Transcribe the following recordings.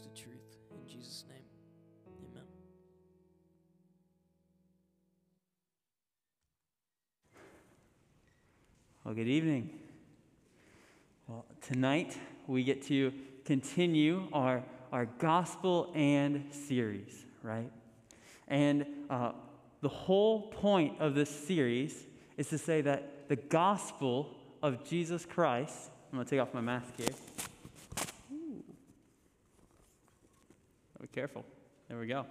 to truth. In Jesus' name, amen. Well, good evening. Well, tonight we get to continue our, our gospel and series, right? And uh, the whole point of this series is to say that the gospel of Jesus Christ, I'm going to take off my mask here. Ooh. Be careful. There we go.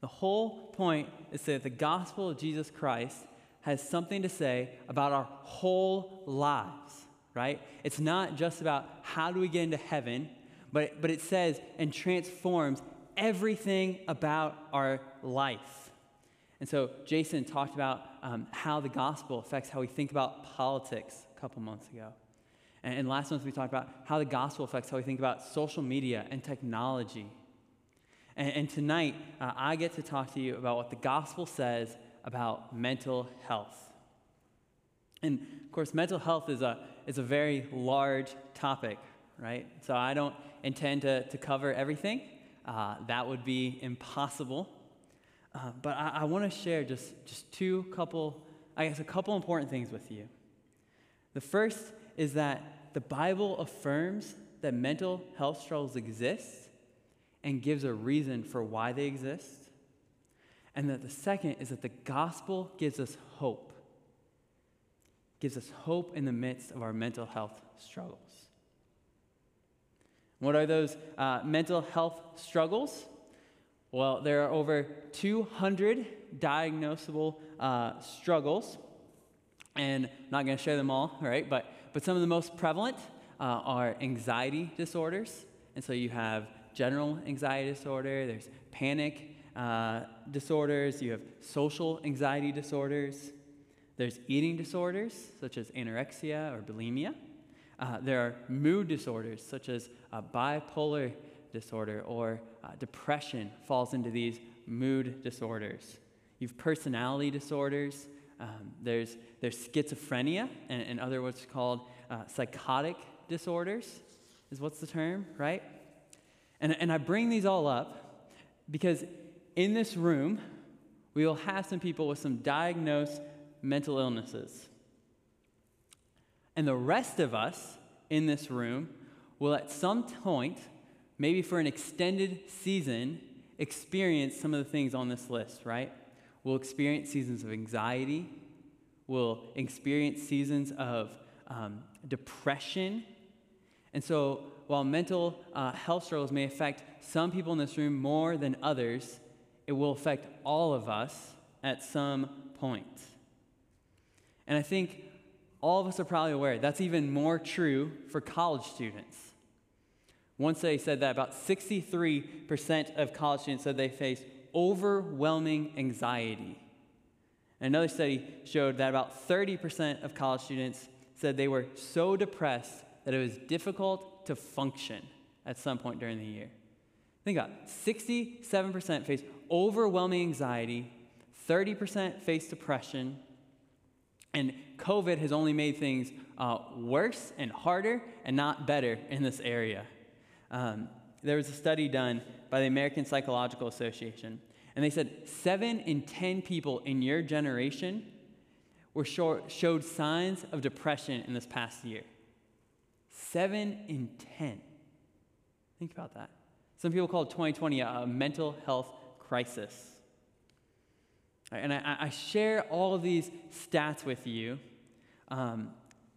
The whole point is that the gospel of Jesus Christ has something to say about our whole lives, right? It's not just about how do we get into heaven, but, but it says and transforms everything about our life. And so Jason talked about um, how the gospel affects how we think about politics a couple months ago. And, and last month we talked about how the gospel affects how we think about social media and technology. And, and tonight uh, I get to talk to you about what the gospel says about mental health. And of course, mental health is a, is a very large topic, right? So I don't intend to, to cover everything. Uh, that would be impossible. Uh, but I, I want to share just, just two couple, I guess, a couple important things with you. The first is that the Bible affirms that mental health struggles exist and gives a reason for why they exist. And that the second is that the gospel gives us hope, gives us hope in the midst of our mental health struggles. What are those uh, mental health struggles? Well, there are over 200 diagnosable uh, struggles, and I'm not going to share them all, all, right? But, but some of the most prevalent uh, are anxiety disorders. And so you have general anxiety disorder, there's panic uh, disorders, you have social anxiety disorders, there's eating disorders such as anorexia or bulimia. Uh, there are mood disorders such as bipolar disorder or uh, depression falls into these mood disorders. You have personality disorders. Um, there's, there's schizophrenia and, and other what's called uh, psychotic disorders is what's the term, right? And, and I bring these all up because in this room, we will have some people with some diagnosed mental illnesses. And the rest of us in this room will at some point, maybe for an extended season, experience some of the things on this list, right? We'll experience seasons of anxiety. We'll experience seasons of um, depression. And so, while mental uh, health struggles may affect some people in this room more than others, it will affect all of us at some point. And I think all of us are probably aware that's even more true for college students. One study said that about 63% of college students said they face overwhelming anxiety. Another study showed that about 30% of college students said they were so depressed that it was difficult to function at some point during the year. Think about it 67% face overwhelming anxiety, 30% face depression, and COVID has only made things uh, worse and harder and not better in this area. Um, there was a study done by the American Psychological Association, and they said seven in 10 people in your generation were short, showed signs of depression in this past year. Seven in 10. Think about that. Some people call 2020 a mental health crisis. And I, I share all of these stats with you. Um,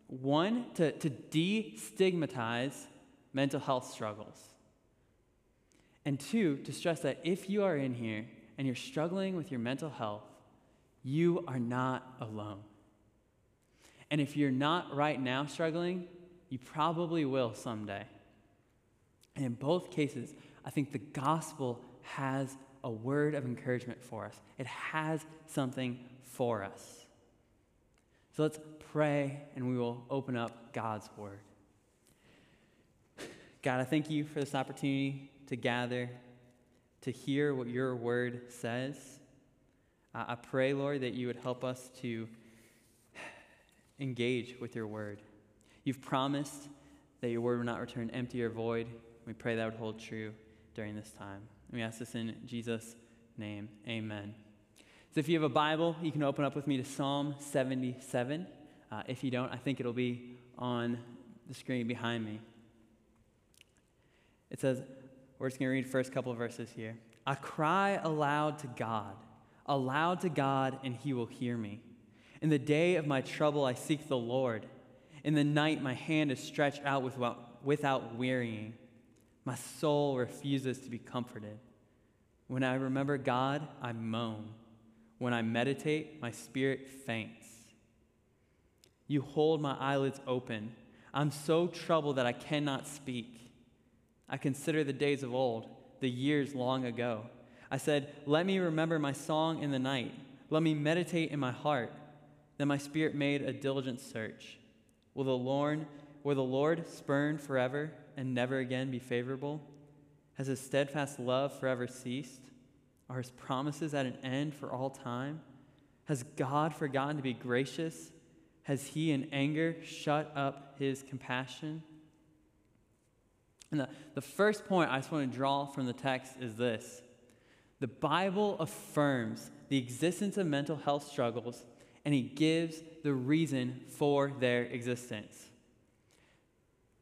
one, to, to destigmatize mental health struggles. And two, to stress that if you are in here and you're struggling with your mental health, you are not alone. And if you're not right now struggling, you probably will someday. And in both cases, I think the gospel has a word of encouragement for us, it has something for us. So let's pray and we will open up God's word. God, I thank you for this opportunity to gather, to hear what your word says. I pray, Lord, that you would help us to engage with your word. You've promised that your word will not return empty or void, We pray that would hold true during this time. We ask this in Jesus' name. Amen. So if you have a Bible, you can open up with me to Psalm 77. Uh, if you don't, I think it'll be on the screen behind me. It says, we're just going to read first couple of verses here. I cry aloud to God, aloud to God, and he will hear me. In the day of my trouble, I seek the Lord. In the night, my hand is stretched out without, without wearying. My soul refuses to be comforted. When I remember God, I moan. When I meditate, my spirit faints. You hold my eyelids open. I'm so troubled that I cannot speak. I consider the days of old, the years long ago. I said, Let me remember my song in the night. Let me meditate in my heart. Then my spirit made a diligent search. Will the Lord, will the Lord spurn forever and never again be favorable? Has his steadfast love forever ceased? Are his promises at an end for all time? Has God forgotten to be gracious? Has he in anger shut up his compassion? And the, the first point I just want to draw from the text is this the Bible affirms the existence of mental health struggles and he gives the reason for their existence.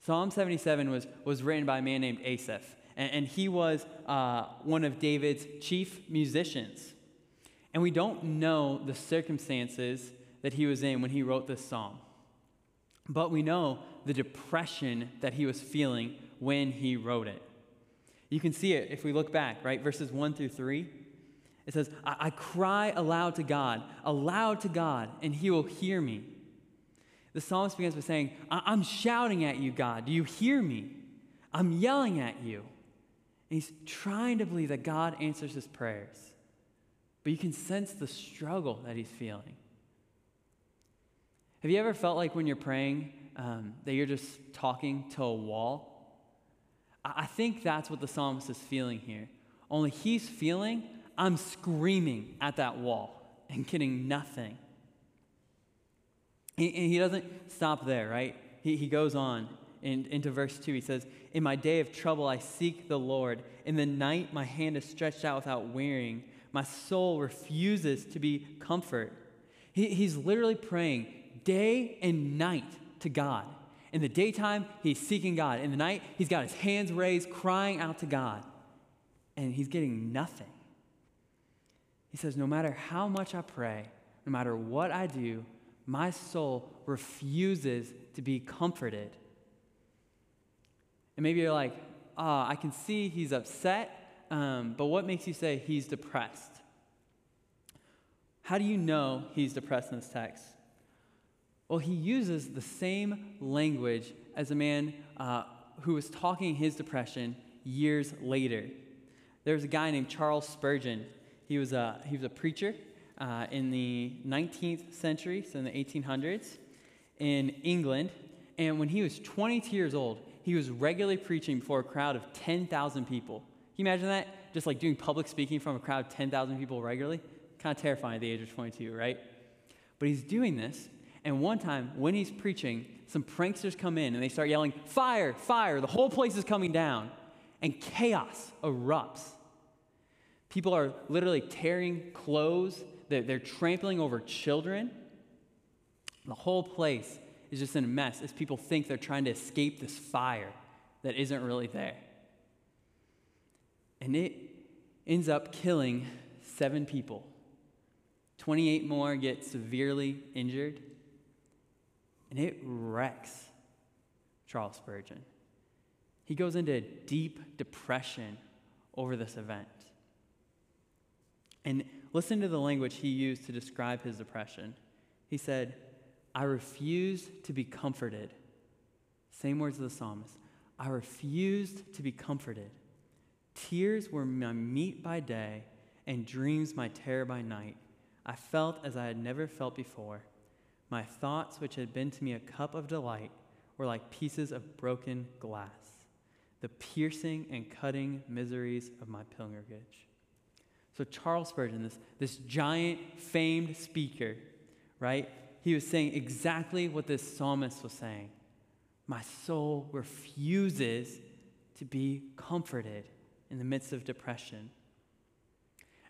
Psalm 77 was, was written by a man named Asaph, and, and he was uh, one of David's chief musicians. And we don't know the circumstances that he was in when he wrote this psalm, but we know the depression that he was feeling when he wrote it. You can see it if we look back, right? Verses 1 through 3. It says, I, I cry aloud to God, aloud to God, and he will hear me. The psalmist begins by saying, I- am shouting at you, God. Do you hear me? I'm yelling at you. And he's trying to believe that God answers his prayers. But you can sense the struggle that he's feeling. Have you ever felt like when you're praying um, that you're just talking to a wall? I think that's what the psalmist is feeling here. Only he's feeling, I'm screaming at that wall and getting nothing. And he doesn't stop there, right? He, he goes on in, into verse 2. He says, In my day of trouble, I seek the Lord. In the night, my hand is stretched out without wearying. My soul refuses to be comfort. He, he's literally praying day and night to God. In the daytime, he's seeking God. In the night, he's got his hands raised, crying out to God. And he's getting nothing. He says, No matter how much I pray, no matter what I do, my soul refuses to be comforted. And maybe you're like, ah, oh, I can see he's upset, um, but what makes you say he's depressed? How do you know he's depressed in this text? Well, he uses the same language as a man uh, who was talking his depression years later. There was a guy named Charles Spurgeon. He was a, he was a preacher uh, in the 19th century, so in the 1800s, in England. And when he was 22 years old, he was regularly preaching before a crowd of 10,000 people. Can you imagine that? Just like doing public speaking from a crowd of 10,000 people regularly? Kind of terrifying at the age of 22, right? But he's doing this and one time, when he's preaching, some pranksters come in and they start yelling, Fire, fire, the whole place is coming down. And chaos erupts. People are literally tearing clothes, they're, they're trampling over children. The whole place is just in a mess as people think they're trying to escape this fire that isn't really there. And it ends up killing seven people. 28 more get severely injured. And it wrecks Charles Spurgeon. He goes into deep depression over this event. And listen to the language he used to describe his depression. He said, I refused to be comforted. Same words of the psalmist. I refused to be comforted. Tears were my meat by day, and dreams my terror by night. I felt as I had never felt before. My thoughts, which had been to me a cup of delight, were like pieces of broken glass, the piercing and cutting miseries of my pilgrimage. So, Charles Spurgeon, this, this giant, famed speaker, right? He was saying exactly what this psalmist was saying. My soul refuses to be comforted in the midst of depression.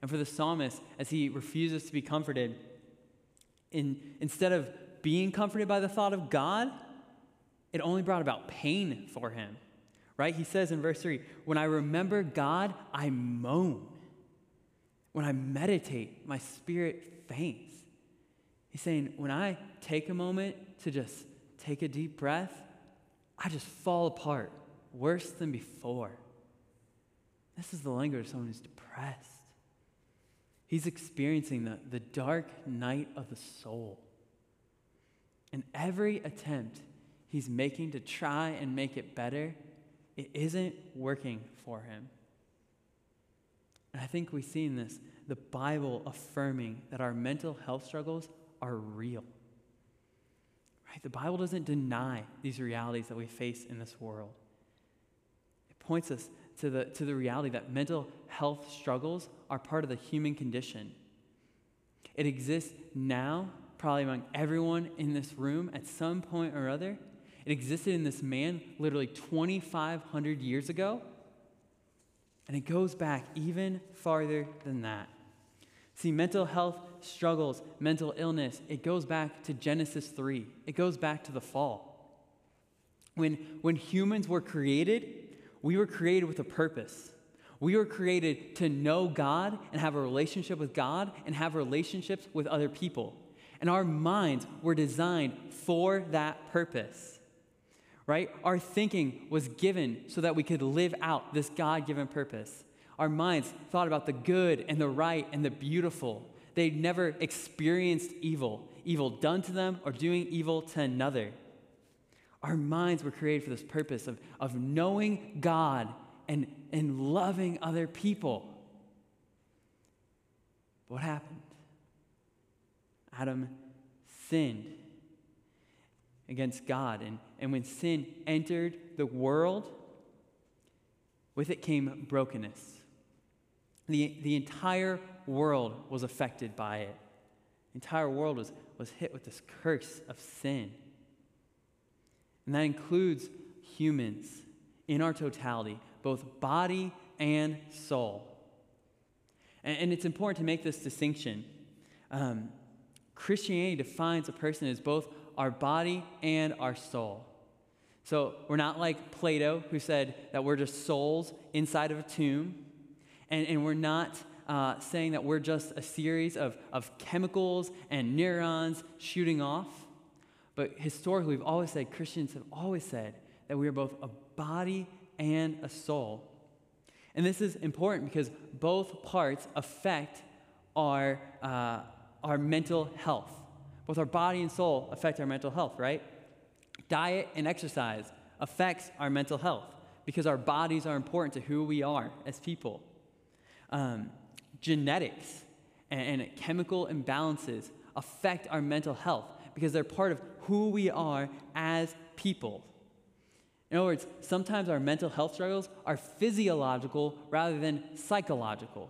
And for the psalmist, as he refuses to be comforted, in, instead of being comforted by the thought of God, it only brought about pain for him. Right? He says in verse 3 When I remember God, I moan. When I meditate, my spirit faints. He's saying, when I take a moment to just take a deep breath, I just fall apart worse than before. This is the language of someone who's depressed. He's experiencing the, the dark night of the soul. And every attempt he's making to try and make it better, it isn't working for him. And I think we see in this the Bible affirming that our mental health struggles are real. Right? The Bible doesn't deny these realities that we face in this world. It points us to the, to the reality that mental health struggles are part of the human condition. It exists now, probably among everyone in this room at some point or other. It existed in this man literally 2,500 years ago. And it goes back even farther than that. See, mental health struggles, mental illness, it goes back to Genesis 3. It goes back to the fall. When, when humans were created, we were created with a purpose. We were created to know God and have a relationship with God and have relationships with other people. And our minds were designed for that purpose. Right? Our thinking was given so that we could live out this God given purpose. Our minds thought about the good and the right and the beautiful. They'd never experienced evil, evil done to them or doing evil to another. Our minds were created for this purpose of, of knowing God and, and loving other people. What happened? Adam sinned against God. And, and when sin entered the world, with it came brokenness. The, the entire world was affected by it. The entire world was, was hit with this curse of sin. And that includes humans in our totality, both body and soul. And, and it's important to make this distinction. Um, Christianity defines a person as both our body and our soul. So we're not like Plato, who said that we're just souls inside of a tomb. And, and we're not uh, saying that we're just a series of, of chemicals and neurons shooting off. But historically, we've always said, Christians have always said that we are both a body and a soul. And this is important because both parts affect our, uh, our mental health. Both our body and soul affect our mental health, right? Diet and exercise affects our mental health because our bodies are important to who we are as people. Um, genetics and, and chemical imbalances affect our mental health because they're part of who we are as people. In other words, sometimes our mental health struggles are physiological rather than psychological.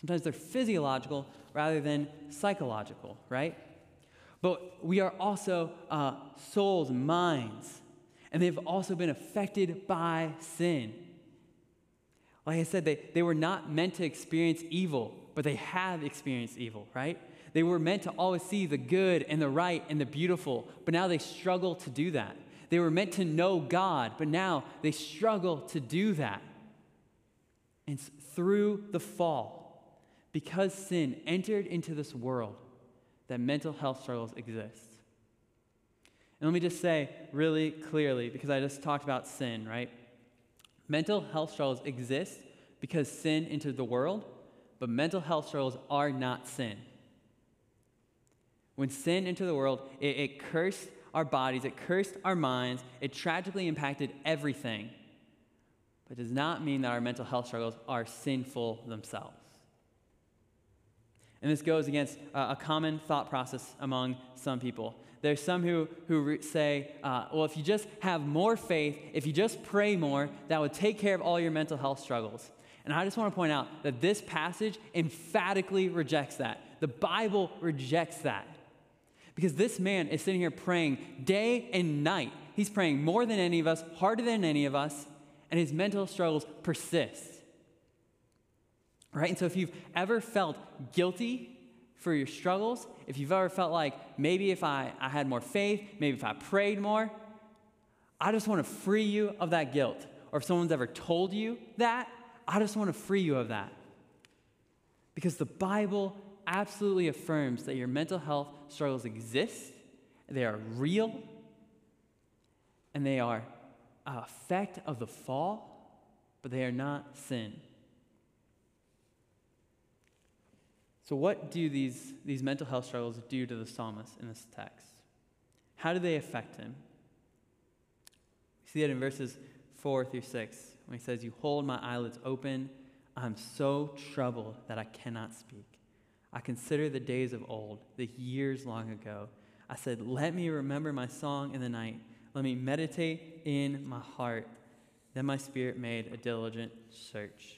Sometimes they're physiological rather than psychological, right? But we are also uh, souls, minds, and they've also been affected by sin. Like I said, they, they were not meant to experience evil, but they have experienced evil, right? They were meant to always see the good and the right and the beautiful, but now they struggle to do that. They were meant to know God, but now they struggle to do that. And through the fall, because sin entered into this world, that mental health struggles exist. And let me just say really clearly, because I just talked about sin, right? Mental health struggles exist because sin entered the world, but mental health struggles are not sin. When sin entered the world, it, it cursed our bodies, it cursed our minds, it tragically impacted everything. But does not mean that our mental health struggles are sinful themselves. And this goes against uh, a common thought process among some people. There's some who, who say, uh, well, if you just have more faith, if you just pray more, that would take care of all your mental health struggles. And I just want to point out that this passage emphatically rejects that. The Bible rejects that. Because this man is sitting here praying day and night. He's praying more than any of us, harder than any of us, and his mental struggles persist. Right? And so if you've ever felt guilty for your struggles, if you've ever felt like maybe if I, I had more faith, maybe if I prayed more, I just want to free you of that guilt. Or if someone's ever told you that, I just want to free you of that. Because the Bible absolutely affirms that your mental health struggles exist, they are real, and they are a effect of the fall, but they are not sin. So, what do these, these mental health struggles do to the psalmist in this text? How do they affect him? We see that in verses 4 through 6 when he says, You hold my eyelids open. I'm so troubled that I cannot speak. I consider the days of old, the years long ago. I said, Let me remember my song in the night. Let me meditate in my heart. Then my spirit made a diligent search.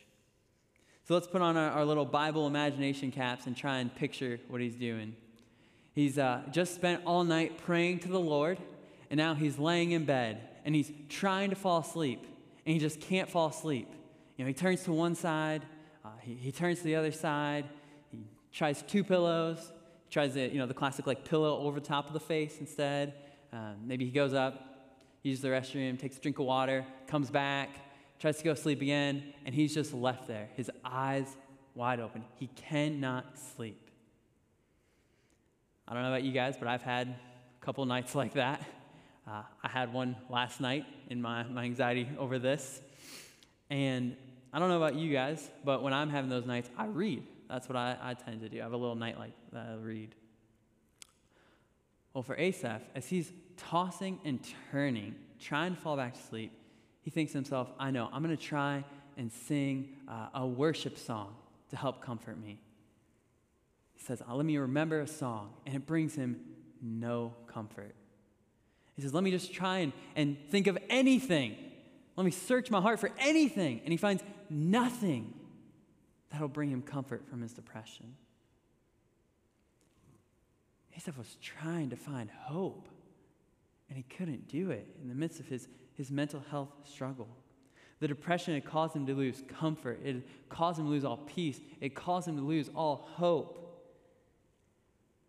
So let's put on our, our little Bible imagination caps and try and picture what he's doing. He's uh, just spent all night praying to the Lord, and now he's laying in bed and he's trying to fall asleep, and he just can't fall asleep. You know, he turns to one side, uh, he, he turns to the other side, tries two pillows, tries the, you know, the classic like pillow over top of the face instead. Uh, maybe he goes up, uses the restroom, takes a drink of water, comes back, tries to go sleep again, and he's just left there, his eyes wide open. He cannot sleep. I don't know about you guys, but I've had a couple nights like that. Uh, I had one last night in my, my anxiety over this. And I don't know about you guys, but when I'm having those nights, I read. That's what I, I tend to do. I have a little night like that I read. Well, for Asaph, as he's tossing and turning, trying to fall back to sleep, he thinks to himself, I know, I'm going to try and sing uh, a worship song to help comfort me. He says, Let me remember a song, and it brings him no comfort. He says, Let me just try and, and think of anything. Let me search my heart for anything. And he finds nothing that'll bring him comfort from his depression. Asaph was trying to find hope, and he couldn't do it in the midst of his his mental health struggle. The depression had caused him to lose comfort. It caused him to lose all peace. It caused him to lose all hope.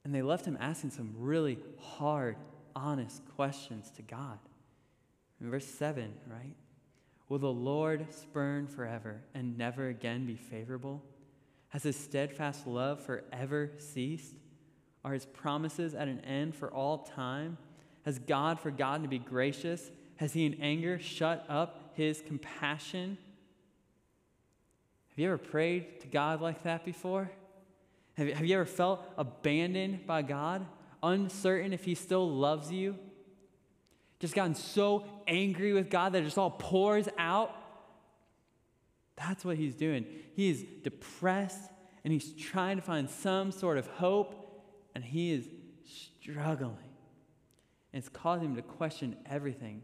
And they left him asking some really hard, honest questions to God. In verse 7, right? Will the Lord spurn forever and never again be favorable? Has his steadfast love forever ceased? Are his promises at an end for all time? Has God forgotten to be gracious? Has he in anger shut up his compassion? Have you ever prayed to God like that before? Have you, ever felt abandoned by God? Uncertain if he still loves you? Just gotten so angry with God that it just all pours out? That's what he's doing. He is depressed and he's trying to find some sort of hope and he is struggling. And it's causing him to question everything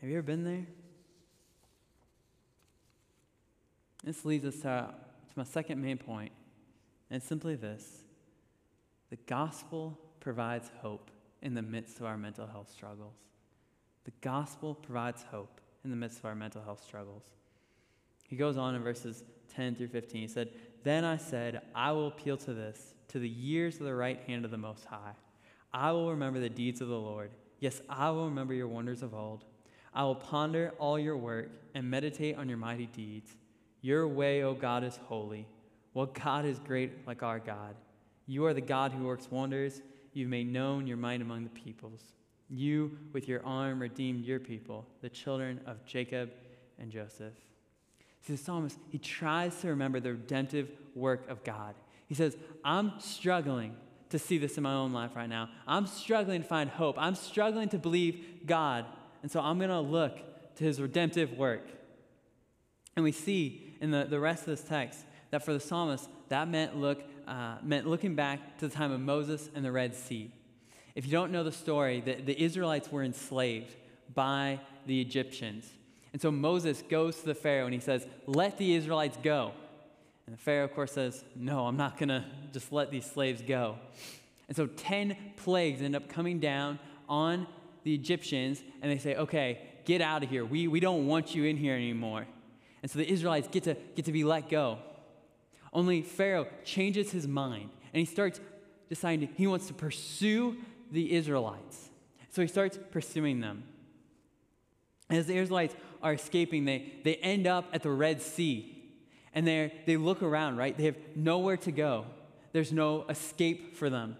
have you ever been there? This leads us to, to my second main point, and it's simply this the gospel provides hope in the midst of our mental health struggles. The gospel provides hope in the midst of our mental health struggles. He goes on in verses 10 through 15. He said, Then I said, I will appeal to this, to the years of the right hand of the Most High. I will remember the deeds of the Lord. Yes, I will remember your wonders of old. I will ponder all your work and meditate on your mighty deeds. Your way, O God, is holy. What God is great like our God? You are the God who works wonders. You've made known your might among the peoples. You, with your arm, redeemed your people, the children of Jacob and Joseph. See, the psalmist, he tries to remember the redemptive work of God. He says, I'm struggling to see this in my own life right now. I'm struggling to find hope. I'm struggling to believe God and so I'm going to look to his redemptive work. And we see in the, the rest of this text that for the psalmist, that meant, look, uh, meant looking back to the time of Moses and the Red Sea. If you don't know the story, the, the Israelites were enslaved by the Egyptians. And so Moses goes to the Pharaoh and he says, Let the Israelites go. And the Pharaoh, of course, says, No, I'm not going to just let these slaves go. And so 10 plagues end up coming down on the Egyptians and they say, okay, get out of here. We, we don't want you in here anymore. And so the Israelites get to, get to be let go. Only Pharaoh changes his mind and he starts deciding he wants to pursue the Israelites. So he starts pursuing them. As the Israelites are escaping, they, they end up at the Red Sea. And they they look around, right? They have nowhere to go. There's no escape for them.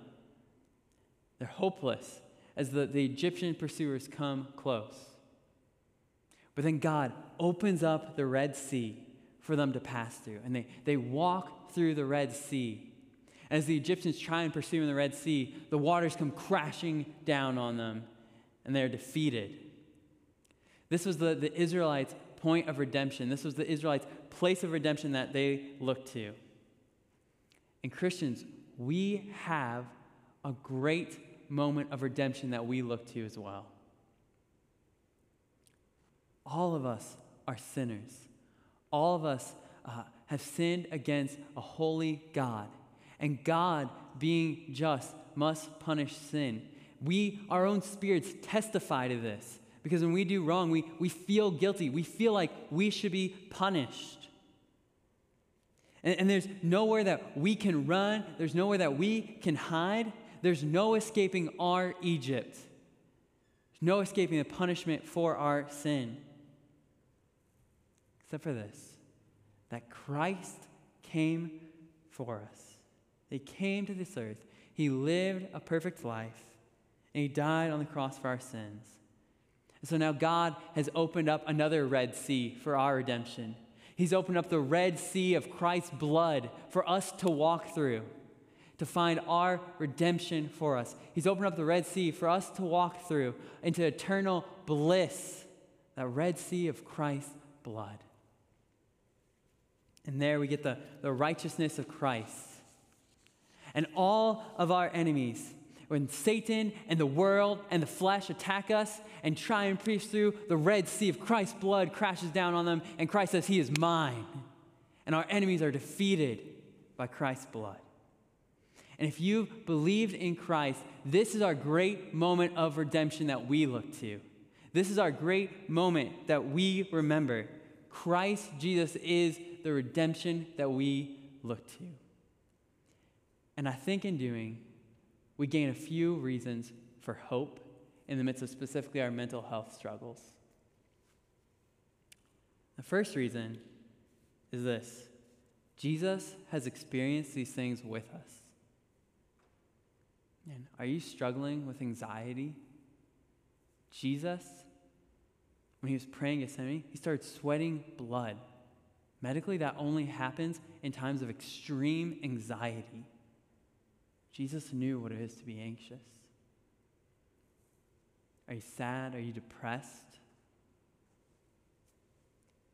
They're hopeless as the, the Egyptian pursuers come close. But then God opens up the Red Sea for them to pass through. And they, they walk through the Red Sea. As the Egyptians try and pursue in the Red Sea, the waters come crashing down on them and they're defeated. This was the, the Israelites' point of redemption. This was the Israelites' place of redemption that they looked to. And Christians, we have a great moment of redemption that we look to as well. All of us are sinners. All of us uh, have sinned against a holy God. And God, being just, must punish sin. We, our own spirits, testify to this. Because when we do wrong, we, we feel guilty. We feel like we should be punished. And, and there's nowhere that we can run, there's nowhere that we can hide, there's no escaping our Egypt. There's no escaping the punishment for our sin. Except for this that Christ came for us. He came to this earth. He lived a perfect life, and He died on the cross for our sins. And so now God has opened up another Red Sea for our redemption. He's opened up the Red Sea of Christ's blood for us to walk through, to find our redemption for us. He's opened up the Red Sea for us to walk through into eternal bliss, that Red Sea of Christ's blood. And there we get the, the righteousness of Christ. And all of our enemies, when Satan and the world and the flesh attack us and try and preach through, the Red Sea of Christ's blood crashes down on them, and Christ says, He is mine. And our enemies are defeated by Christ's blood. And if you've believed in Christ, this is our great moment of redemption that we look to. This is our great moment that we remember. Christ Jesus is the redemption that we look to. And I think in doing, we gain a few reasons for hope in the midst of specifically our mental health struggles. The first reason is this Jesus has experienced these things with us. And are you struggling with anxiety? Jesus, when he was praying Gethsemane, he started sweating blood. Medically, that only happens in times of extreme anxiety. Jesus knew what it is to be anxious. Are you sad? Are you depressed?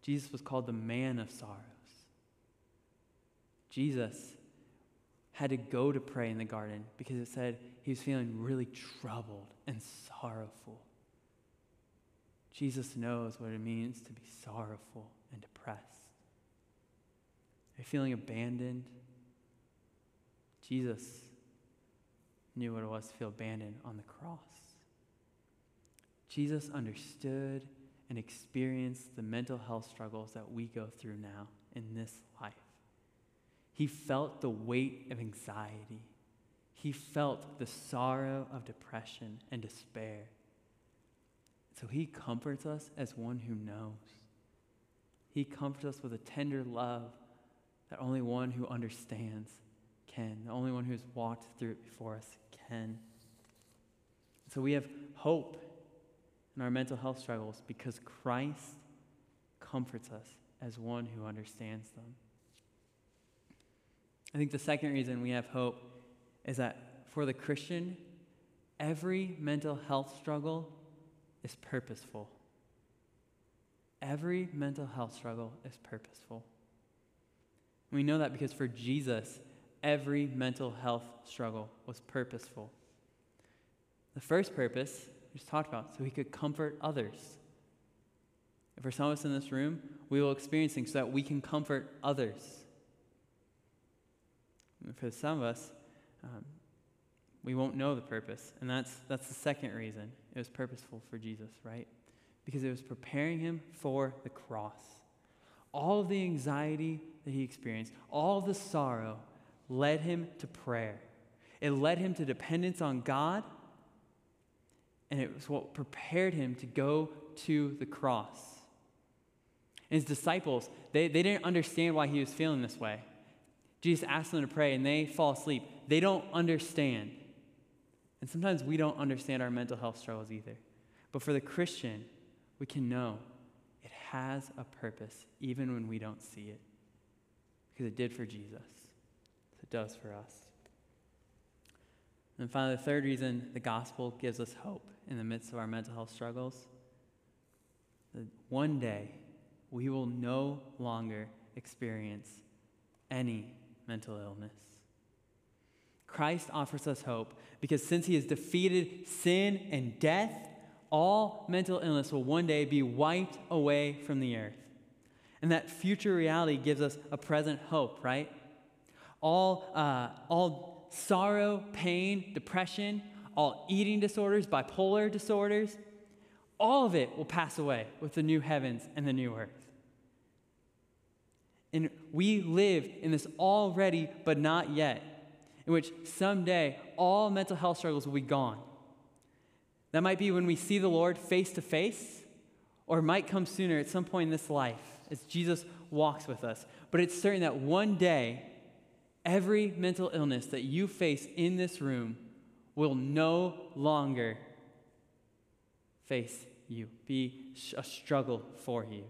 Jesus was called the man of sorrows. Jesus had to go to pray in the garden because it said he was feeling really troubled and sorrowful. Jesus knows what it means to be sorrowful and depressed. Are you feeling abandoned? Jesus knew what it was to feel abandoned on the cross. Jesus understood and experienced the mental health struggles that we go through now in this life. He felt the weight of anxiety. He felt the sorrow of depression and despair. So he comforts us as one who knows. He comforts us with a tender love that only one who understands can, the only one who's walked through it before us can. So we have hope in our mental health struggles because Christ comforts us as one who understands them. I think the second reason we have hope is that for the Christian, every mental health struggle is purposeful. Every mental health struggle is purposeful. We know that because for Jesus, every mental health struggle was purposeful. The first purpose we just talked about, so he could comfort others. And for some of us in this room, we will experience things so that we can comfort others. And for some of us, um, we won't know the purpose. And that's, that's the second reason. It was purposeful for Jesus, right? because it was preparing him for the cross. All of the anxiety that he experienced, all the sorrow led him to prayer. It led him to dependence on God, and it was what prepared him to go to the cross. And his disciples, they, they didn't understand why he was feeling this way. Jesus asked them to pray, and they fall asleep. They don't understand. And sometimes we don't understand our mental health struggles either. But for the Christian, we can know it has a purpose even when we don't see it. Because it did for Jesus, it does for us. And finally, the third reason the gospel gives us hope in the midst of our mental health struggles that one day we will no longer experience any mental illness. Christ offers us hope because since he has defeated sin and death, all mental illness will one day be wiped away from the earth. And that future reality gives us a present hope, right? All, uh, all sorrow, pain, depression, all eating disorders, bipolar disorders, all of it will pass away with the new heavens and the new earth. And we live in this already but not yet, in which someday all mental health struggles will be gone. That might be when we see the Lord face to face, or might come sooner at some point in this life as Jesus walks with us. But it's certain that one day, every mental illness that you face in this room will no longer face you, be a struggle for you.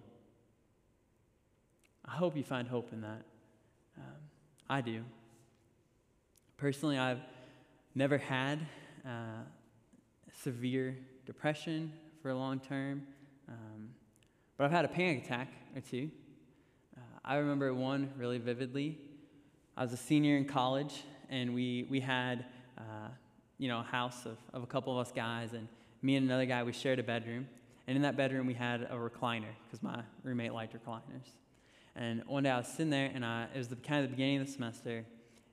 I hope you find hope in that. Um, I do. Personally, I've never had uh, severe depression for a long term, um, but I've had a panic attack or two. Uh, I remember one really vividly. I was a senior in college, and we, we had uh, you know, a house of, of a couple of us guys, and me and another guy, we shared a bedroom. And in that bedroom, we had a recliner because my roommate liked recliners. And one day I was sitting there, and I, it was the, kind of the beginning of the semester,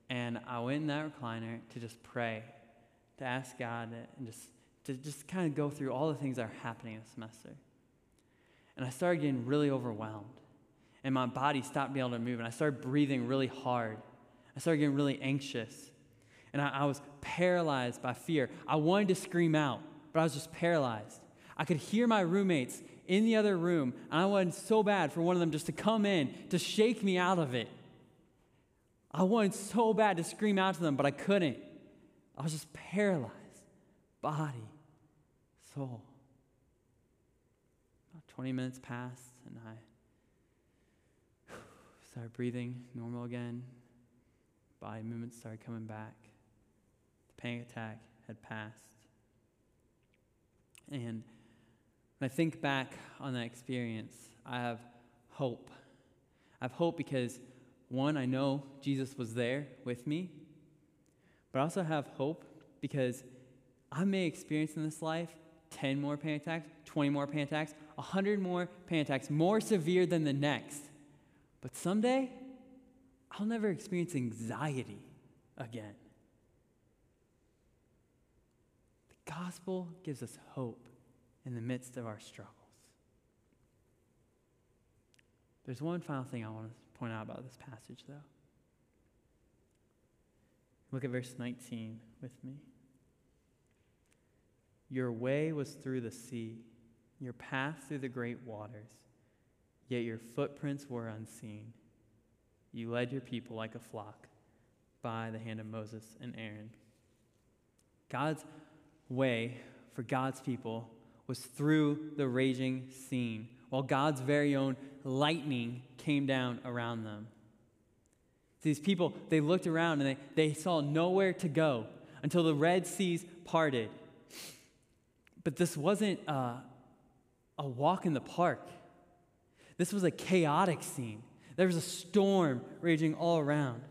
and I went in that recliner to just pray, to ask God, and just to just kind of go through all the things that are happening this semester. And I started getting really overwhelmed, and my body stopped being able to move, and I started breathing really hard. I started getting really anxious, and I, I was paralyzed by fear. I wanted to scream out, but I was just paralyzed. I could hear my roommates in the other room, and I wanted so bad for one of them just to come in to shake me out of it. I wanted so bad to scream out to them, but I couldn't. I was just paralyzed body, soul. About 20 minutes passed, and I started breathing normal again. Body movements started coming back. The panic attack had passed. And when I think back on that experience, I have hope. I have hope because, one, I know Jesus was there with me, but I also have hope because I may experience in this life 10 more panic attacks, 20 more panic attacks, 100 more panic attacks, more severe than the next. But someday, I'll never experience anxiety again. The gospel gives us hope in the midst of our struggles. There's one final thing I want to point out about this passage, though. Look at verse 19 with me. Your way was through the sea, your path through the great waters, yet your footprints were unseen. You led your people like a flock by the hand of Moses and Aaron. God's way for God's people was through the raging sea, while God's very own lightning came down around them. These people, they looked around and they, they saw nowhere to go until the Red Seas parted. But this wasn't a, a walk in the park. This was a chaotic scene. There was a storm raging all around.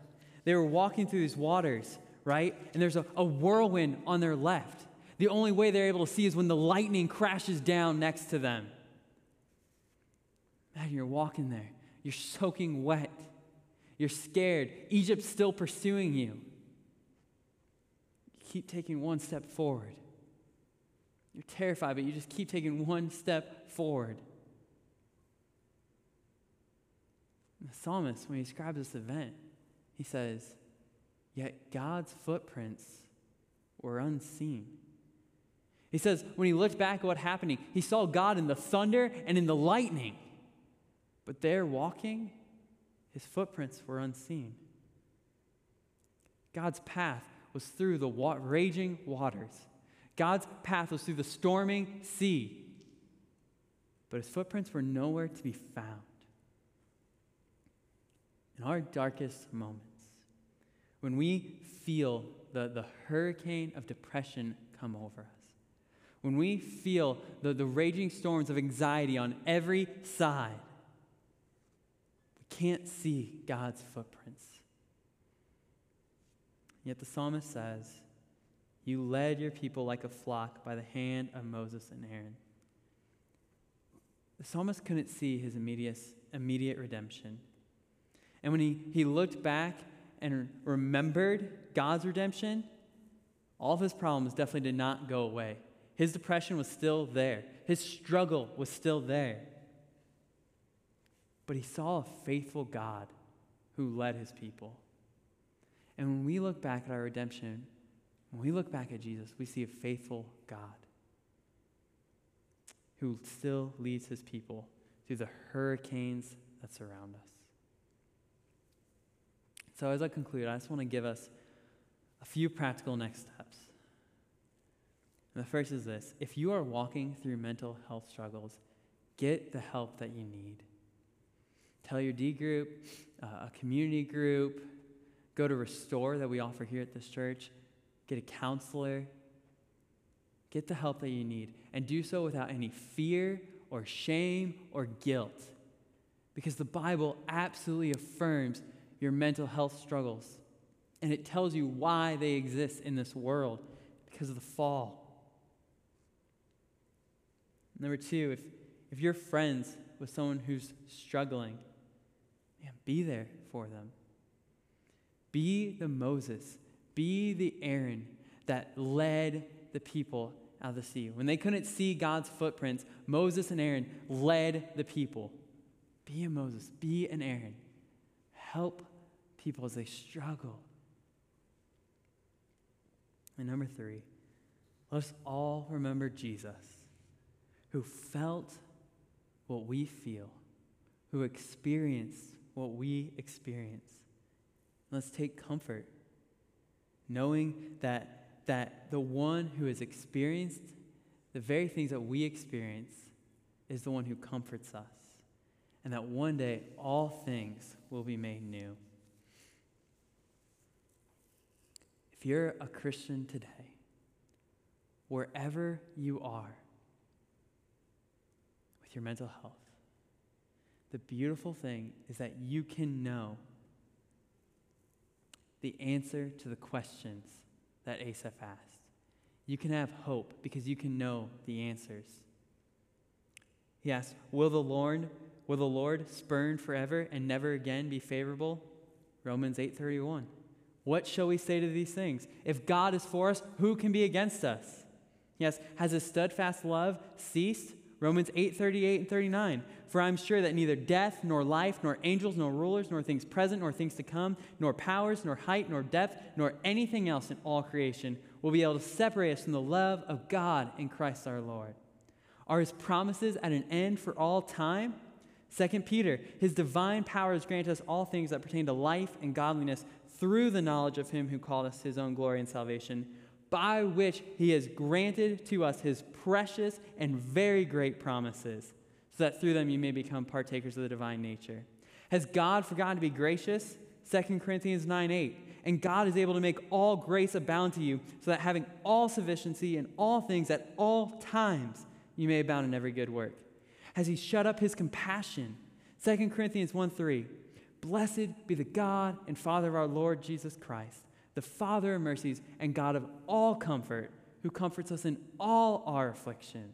They were walking through these waters, right? And there's a, a whirlwind on their left. The only way they're able to see is when the lightning crashes down next to them. Man, you're walking there. You're soaking wet. You're scared. Egypt's still pursuing you. You keep taking one step forward. You're terrified, but you just keep taking one step forward. The psalmist, when he describes this event, he says, Yet God's footprints were unseen. He says, when he looked back at what happened, he saw God in the thunder and in the lightning. But there walking, his footprints were unseen. God's path was through the wa- raging waters. God's path was through the storming sea. But his footprints were nowhere to be found. In our darkest moments, when we feel the, the hurricane of depression come over us, when we feel the, the raging storms of anxiety on every side, we can't see God's footprints. Yet the psalmist says, You led your people like a flock by the hand of Moses and Aaron. The psalmist couldn't see his immediate, immediate redemption. And when he, he looked back and remembered God's redemption, all of his problems definitely did not go away. His depression was still there, his struggle was still there. But he saw a faithful God who led his people. And when we look back at our redemption, when we look back at Jesus, we see a faithful God who still leads his people through the hurricanes that surround us. So, as I conclude, I just want to give us a few practical next steps. And the first is this if you are walking through mental health struggles, get the help that you need. Tell your D group, uh, a community group, go to Restore that we offer here at this church, get a counselor, get the help that you need, and do so without any fear or shame or guilt. Because the Bible absolutely affirms your mental health struggles. And it tells you why they exist in this world because of the fall. Number two, if, if you're friends with someone who's struggling, man, be there for them. Be the Moses, be the Aaron that led the people out of the sea. When they couldn't see God's footprints, Moses and Aaron led the people. Be a Moses, be an Aaron. Help people as they struggle. And number three, let us all remember Jesus, who felt what we feel, who experienced what we experience. Let's take comfort knowing that, that the one who has experienced the very things that we experience is the one who comforts us, and that one day all things will be made new. If you're a Christian today, wherever you are with your mental health, the beautiful thing is that you can know the answer to the questions that Asaph asked. You can have hope because you can know the answers. He asked, Will the Lord, will the Lord spurn forever and never again be favorable? Romans 8:31. What shall we say to these things? If God is for us, who can be against us? Yes, has his steadfast love ceased? Romans 8, 38 and 39. For I'm sure that neither death, nor life, nor angels, nor rulers, nor things present, nor things to come, nor powers, nor height, nor depth, nor anything else in all creation will be able to separate us from the love of God in Christ our Lord. Are his promises at an end for all time? 2 Peter, his divine powers grant us all things that pertain to life and godliness through the knowledge of him who called us his own glory and salvation by which he has granted to us his precious and very great promises, so that through them you may become partakers of the divine nature. Has God forgotten to be gracious? 2 Corinthians 9 8. And God is able to make all grace abound to you, so that having all sufficiency in all things at all times, you may abound in every good work. Has he shut up his compassion? 2 Corinthians 1 3. Blessed be the God and Father of our Lord Jesus Christ the Father of mercies and God of all comfort, who comforts us in all our affliction.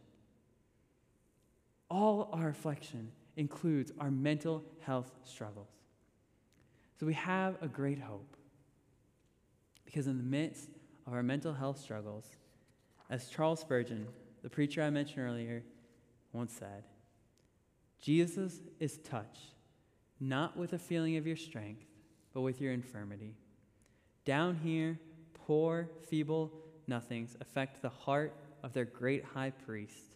All our affliction includes our mental health struggles. So we have a great hope. Because in the midst of our mental health struggles, as Charles Spurgeon, the preacher I mentioned earlier, once said Jesus is touched not with a feeling of your strength, but with your infirmity. Down here, poor, feeble nothings affect the heart of their great high priest.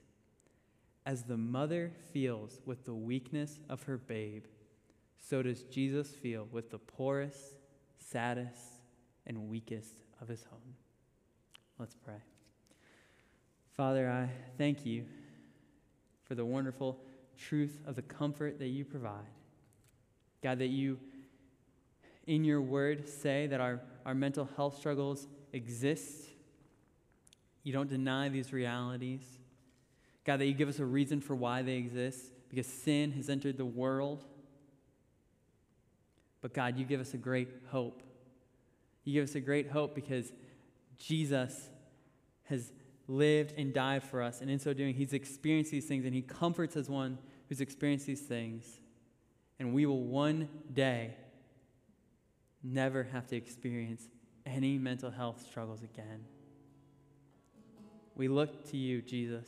As the mother feels with the weakness of her babe, so does Jesus feel with the poorest, saddest, and weakest of his own. Let's pray. Father, I thank you for the wonderful truth of the comfort that you provide. God, that you, in your word, say that our, our mental health struggles exist. You don't deny these realities. God, that you give us a reason for why they exist because sin has entered the world. But God, you give us a great hope. You give us a great hope because Jesus has lived and died for us. And in so doing, he's experienced these things and he comforts as one who's experienced these things. And we will one day never have to experience any mental health struggles again. We look to you, Jesus.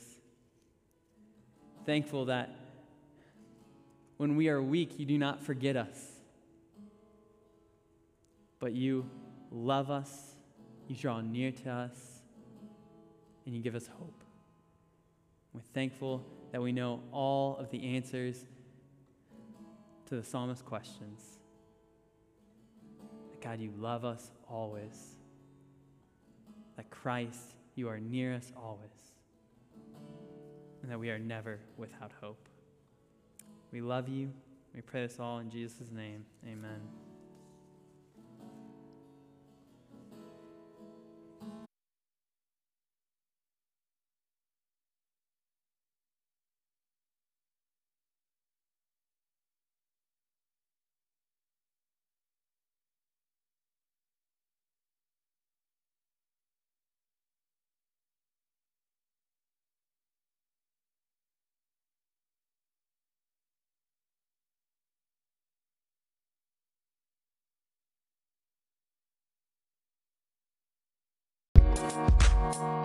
Thankful that when we are weak, you do not forget us, but you love us, you draw near to us, and you give us hope. We're thankful that we know all of the answers to the psalmist's questions. God, you love us always. That Christ, you are near us always. And that we are never without hope. We love you. We pray this all in Jesus' name. Amen. Thank